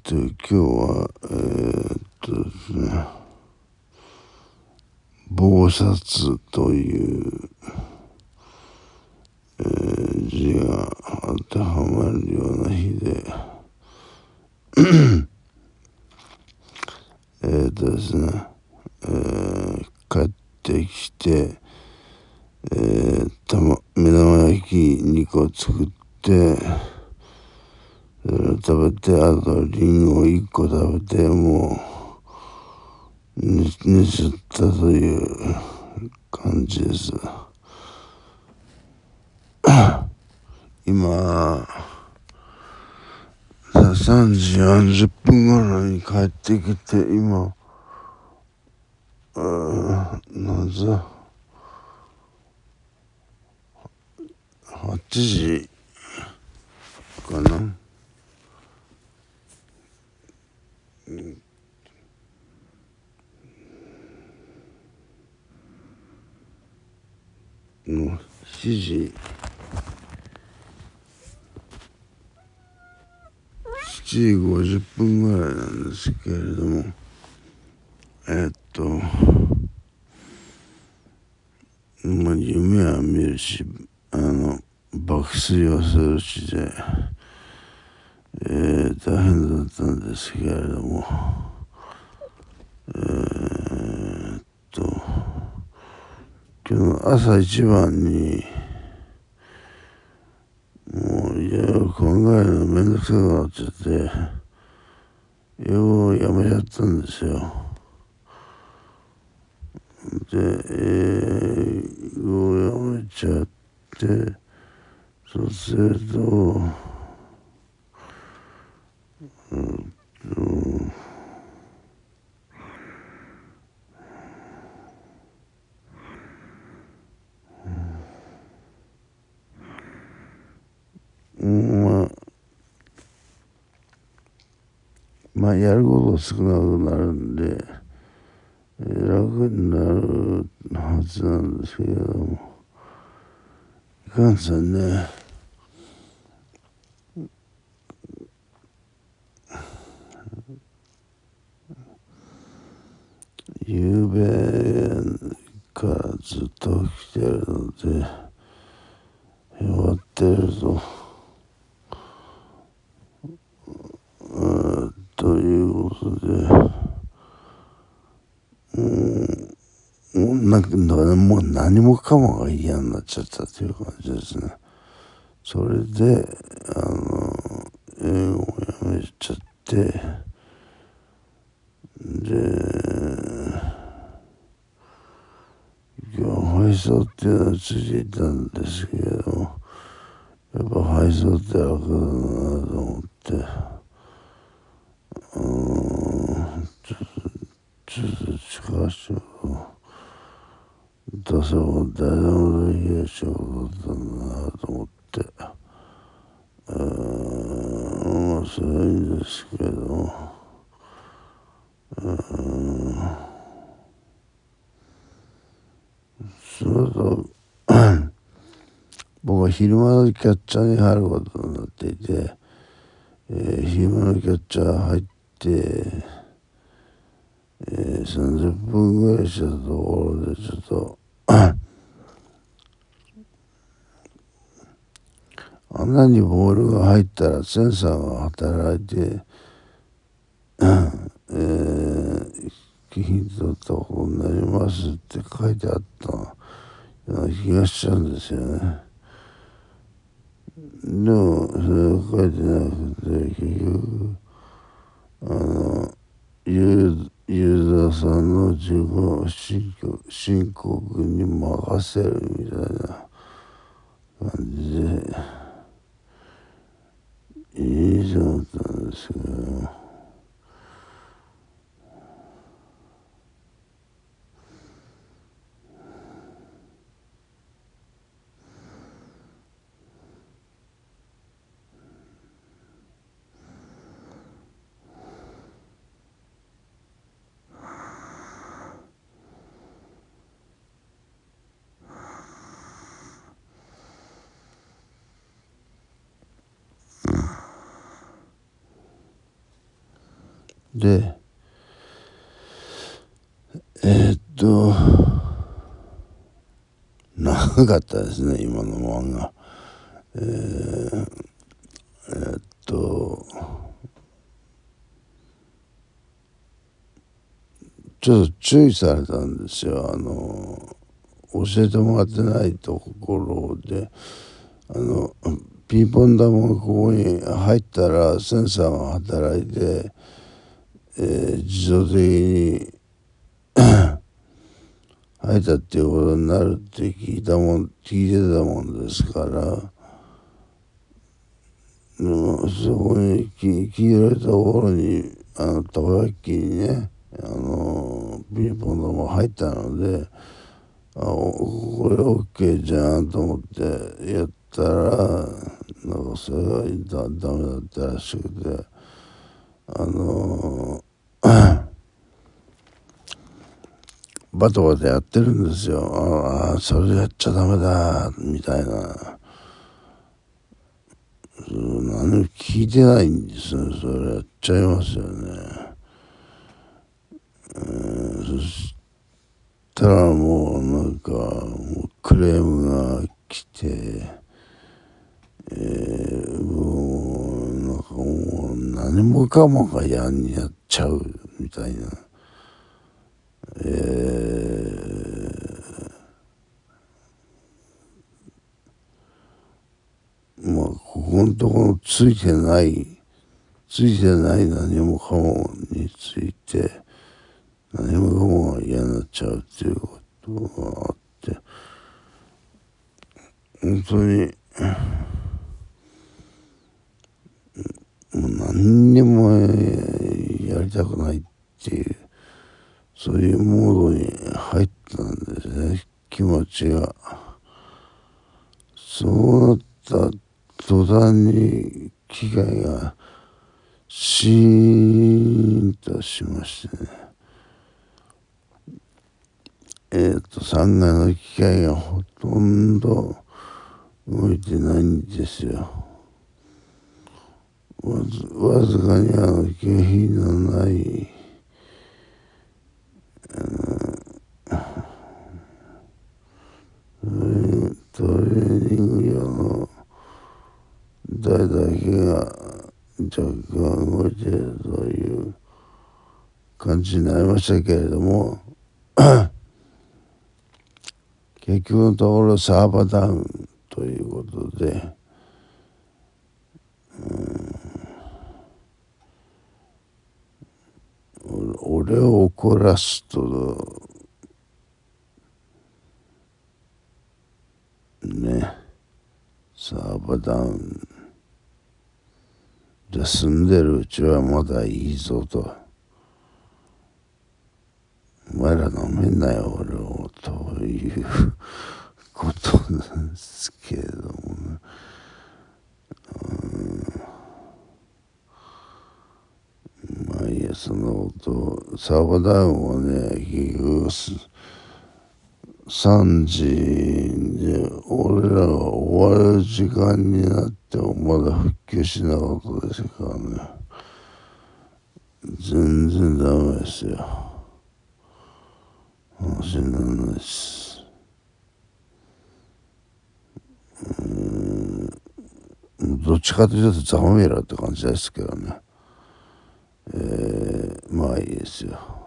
と今日はえー、っとですね菩薩という、えー、字が当てはまるような日で えっとですね、えー、帰ってきて、えー、たま目玉焼き2個作って食べて、あとリンゴ1個食べて、もう寝、寝ちゃったという感じです。今、3時40分頃に帰ってきて、今、なぜ、8時かな？の7時7時50分ぐらいなんですけれども。えっと。まあ夢は見るしあの爆睡をするしで、えー、大変だったんですけれども。えー、っと今日の朝一番に、もういろいろ考えるのめんどくさくなっちゃって、ようやめちゃったんですよ。で、英語をやめちゃって、そうすると、まあ、やること少なくなるんで、楽になるはずなんですけれども、いかんせんね、ゆうべからずっと来てるので、弱ってると。ということで、もう、なんか、もう何もかもが嫌になっちゃったという感じですね。それで、あの、英語をやめちゃって、で、今日配送っていうのはついていたんですけれども、やっぱ配送って楽だなと思って、うん、ちょっと、ちょっと近しを出せば誰でもできる仕事だなと思って、えー、まあそれいいんですけど、えー、そのと 僕は昼間のキャッチャーに入ることになっていて、えー、昼間のキャッチャー入って、えー、30分ぐらいしたところでちょっと穴にボールが入ったらセンサーが働いて、えー、気品とったことになりますって書いてあった。ような気がしちゃうんですよね。でも、それは書いてなくて、結局、あの、ユーザーさんの自己申告に任せるみたいな感じでいい状態なんですけど。でえー、っと長かったですね今の漫画。えー、えー、っとちょっと注意されたんですよ。あの教えてもらってないところであのピンポン玉がここに入ったらセンサーが働いて、えー、自動的に 入ったっていうことになるって聞いたもん聞いてたもんですからでもそこに聞いられたところにあのたこ焼きにねあのピンポン玉入ったのであこれ OK じゃんと思ってやったらなんかそれがだダメだったらしくて。あの バタバタやってるんですよ。ああそれやっちゃダメだみたいな。何も聞いてないんですよ。それやっちゃいますよね。そしたらもうなんかクレームが来て、えー、何もかもがやんやっちゃうみたいな。えー、まあここのところついてないついてない何もかもについて何もかもが嫌になっちゃうっていうことがあって。本当にもう何にもやりたくないっていうそういうモードに入ったんですね気持ちが。そうなった途端に機械がシーンとしましてねえっ、ー、と3階の機械がほとんど動いてないんですよ。わずかにあの景品のない、トレーニング用の台だけが若干動いているという感じになりましたけれども 結局のところサーバーダウンということで、うん、俺を怒らすとねサーバーダウン。で住んでるうちはまだいいぞと。お前ら飲めんなよ俺を。ということなんですけどもね。その音サーバーダウンはね結局3時に俺らが終わる時間になってもまだ復旧しなかったですからね。全然ダメですよ。話にならないです。うん。どっちかというとざまみろって感じですけどね。えー、まあいいですよ